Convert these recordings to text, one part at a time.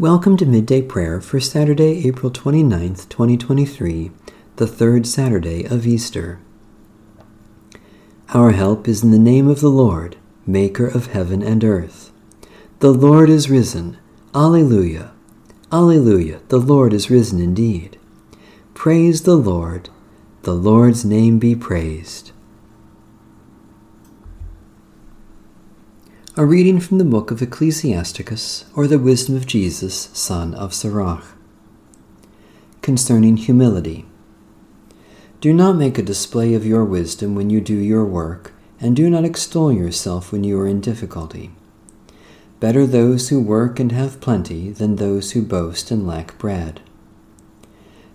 Welcome to Midday Prayer for Saturday, April 29th, 2023, the third Saturday of Easter. Our help is in the name of the Lord, Maker of heaven and earth. The Lord is risen. Alleluia. Alleluia. The Lord is risen indeed. Praise the Lord. The Lord's name be praised. A reading from the book of Ecclesiasticus, or the wisdom of Jesus, son of Sirach. Concerning humility. Do not make a display of your wisdom when you do your work, and do not extol yourself when you are in difficulty. Better those who work and have plenty than those who boast and lack bread.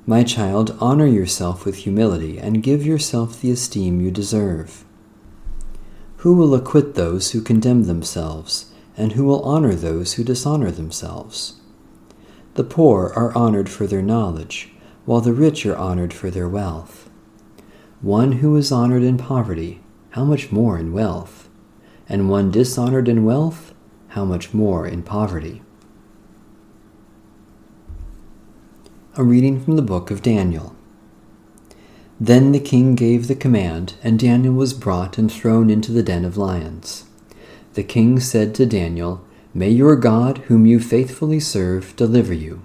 My child, honor yourself with humility, and give yourself the esteem you deserve. Who will acquit those who condemn themselves, and who will honor those who dishonor themselves? The poor are honored for their knowledge, while the rich are honored for their wealth. One who is honored in poverty, how much more in wealth? And one dishonored in wealth, how much more in poverty? A reading from the book of Daniel. Then the king gave the command, and Daniel was brought and thrown into the den of lions. The king said to Daniel, May your God, whom you faithfully serve, deliver you.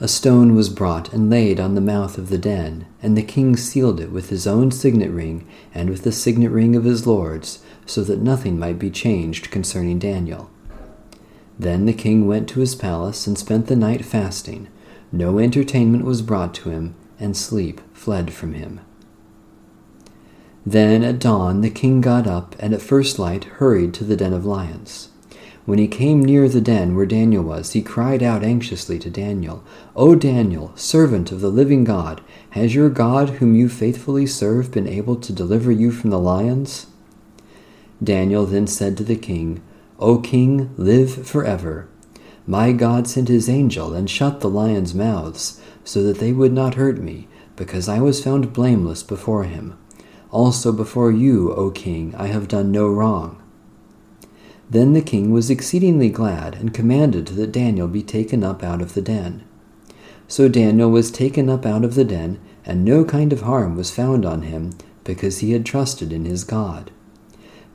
A stone was brought and laid on the mouth of the den, and the king sealed it with his own signet ring and with the signet ring of his lords, so that nothing might be changed concerning Daniel. Then the king went to his palace and spent the night fasting. No entertainment was brought to him, and sleep fled from him. Then at dawn the king got up, and at first light hurried to the den of lions. When he came near the den where Daniel was, he cried out anxiously to Daniel, O Daniel, servant of the living God, has your God, whom you faithfully serve, been able to deliver you from the lions? Daniel then said to the king, O king, live forever. My God sent his angel and shut the lions' mouths, so that they would not hurt me, because I was found blameless before him. Also before you, O king, I have done no wrong. Then the king was exceedingly glad, and commanded that Daniel be taken up out of the den. So Daniel was taken up out of the den, and no kind of harm was found on him, because he had trusted in his God.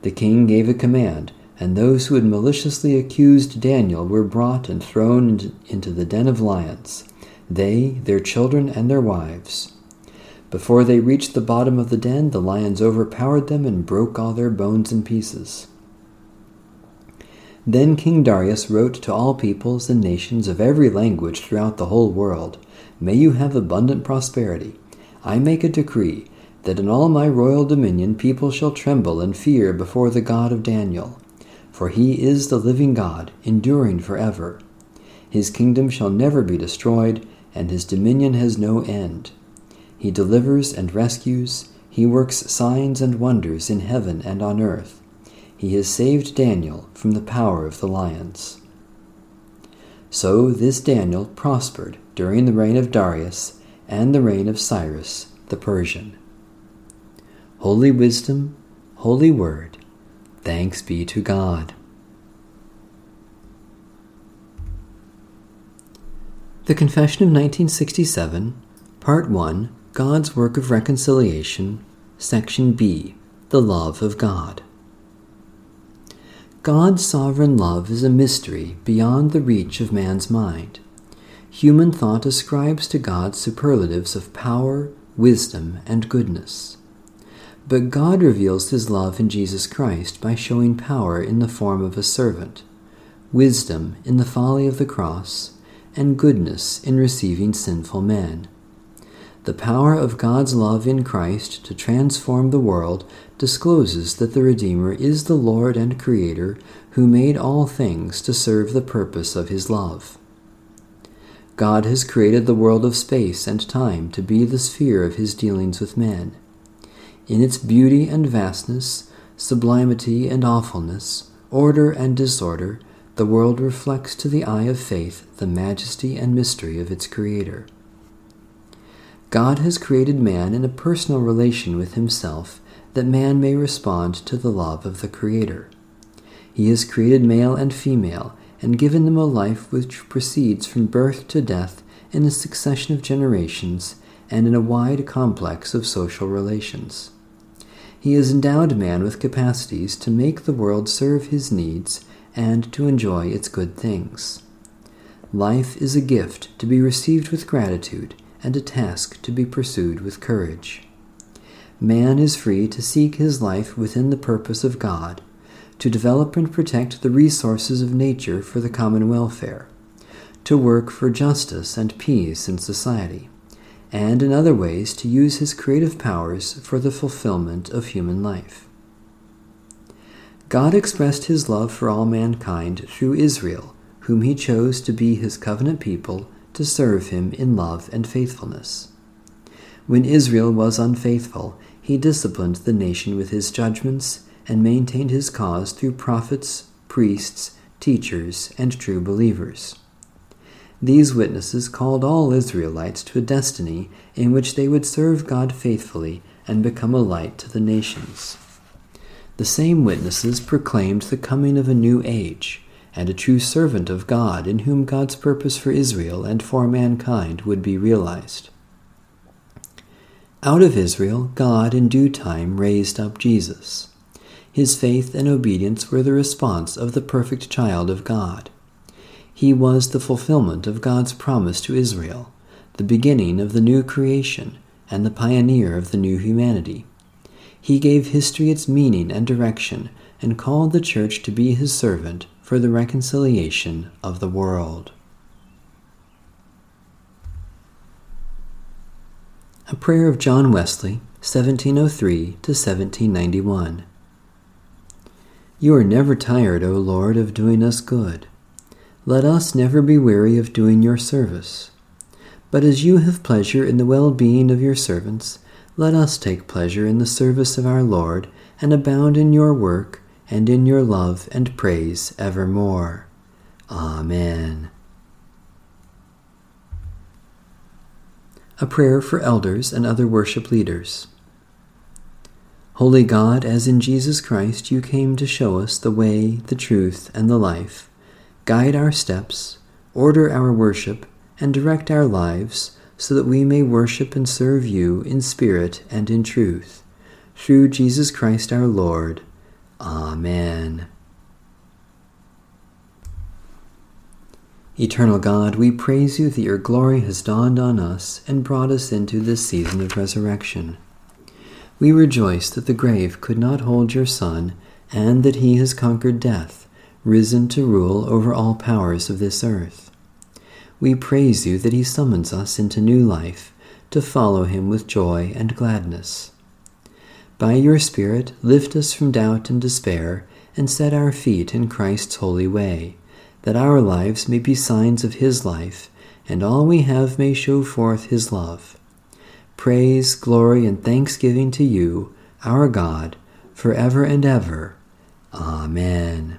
The king gave a command, and those who had maliciously accused Daniel were brought and thrown into the den of lions they, their children, and their wives. Before they reached the bottom of the den, the lions overpowered them and broke all their bones in pieces. Then King Darius wrote to all peoples and nations of every language throughout the whole world May you have abundant prosperity. I make a decree that in all my royal dominion people shall tremble and fear before the God of Daniel. For he is the living God, enduring forever. His kingdom shall never be destroyed and his dominion has no end. He delivers and rescues, he works signs and wonders in heaven and on earth. He has saved Daniel from the power of the lions. So this Daniel prospered during the reign of Darius and the reign of Cyrus the Persian. Holy Wisdom, Holy Word, thanks be to God. The Confession of 1967, Part 1, God's Work of Reconciliation, Section B, The Love of God. God's sovereign love is a mystery beyond the reach of man's mind. Human thought ascribes to God superlatives of power, wisdom, and goodness. But God reveals his love in Jesus Christ by showing power in the form of a servant, wisdom in the folly of the cross, and goodness in receiving sinful men. The power of God's love in Christ to transform the world discloses that the Redeemer is the Lord and Creator who made all things to serve the purpose of His love. God has created the world of space and time to be the sphere of His dealings with men. In its beauty and vastness, sublimity and awfulness, order and disorder, the world reflects to the eye of faith the majesty and mystery of its Creator. God has created man in a personal relation with himself that man may respond to the love of the Creator. He has created male and female, and given them a life which proceeds from birth to death in a succession of generations and in a wide complex of social relations. He has endowed man with capacities to make the world serve his needs and to enjoy its good things. Life is a gift to be received with gratitude and a task to be pursued with courage. Man is free to seek his life within the purpose of God, to develop and protect the resources of nature for the common welfare, to work for justice and peace in society and in other ways to use his creative powers for the fulfillment of human life. God expressed his love for all mankind through Israel, whom he chose to be his covenant people to serve him in love and faithfulness. When Israel was unfaithful, he disciplined the nation with his judgments and maintained his cause through prophets, priests, teachers, and true believers. These witnesses called all Israelites to a destiny in which they would serve God faithfully and become a light to the nations. The same witnesses proclaimed the coming of a new age and a true servant of God in whom God's purpose for Israel and for mankind would be realized. Out of Israel, God in due time raised up Jesus. His faith and obedience were the response of the perfect child of God. He was the fulfillment of God's promise to Israel, the beginning of the new creation, and the pioneer of the new humanity. He gave history its meaning and direction, and called the church to be his servant for the reconciliation of the world. A prayer of John Wesley, 1703 to 1791. You are never tired, O Lord, of doing us good. Let us never be weary of doing your service. But as you have pleasure in the well being of your servants, let us take pleasure in the service of our Lord and abound in your work and in your love and praise evermore. Amen. A prayer for elders and other worship leaders. Holy God, as in Jesus Christ you came to show us the way, the truth, and the life, guide our steps, order our worship, and direct our lives so that we may worship and serve you in spirit and in truth. Through Jesus Christ our Lord. Amen. Eternal God, we praise you that your glory has dawned on us and brought us into this season of resurrection. We rejoice that the grave could not hold your Son and that he has conquered death risen to rule over all powers of this earth. We praise you that he summons us into new life to follow him with joy and gladness. By your Spirit, lift us from doubt and despair and set our feet in Christ's holy way, that our lives may be signs of his life and all we have may show forth his love. Praise, glory, and thanksgiving to you, our God, for ever and ever. Amen.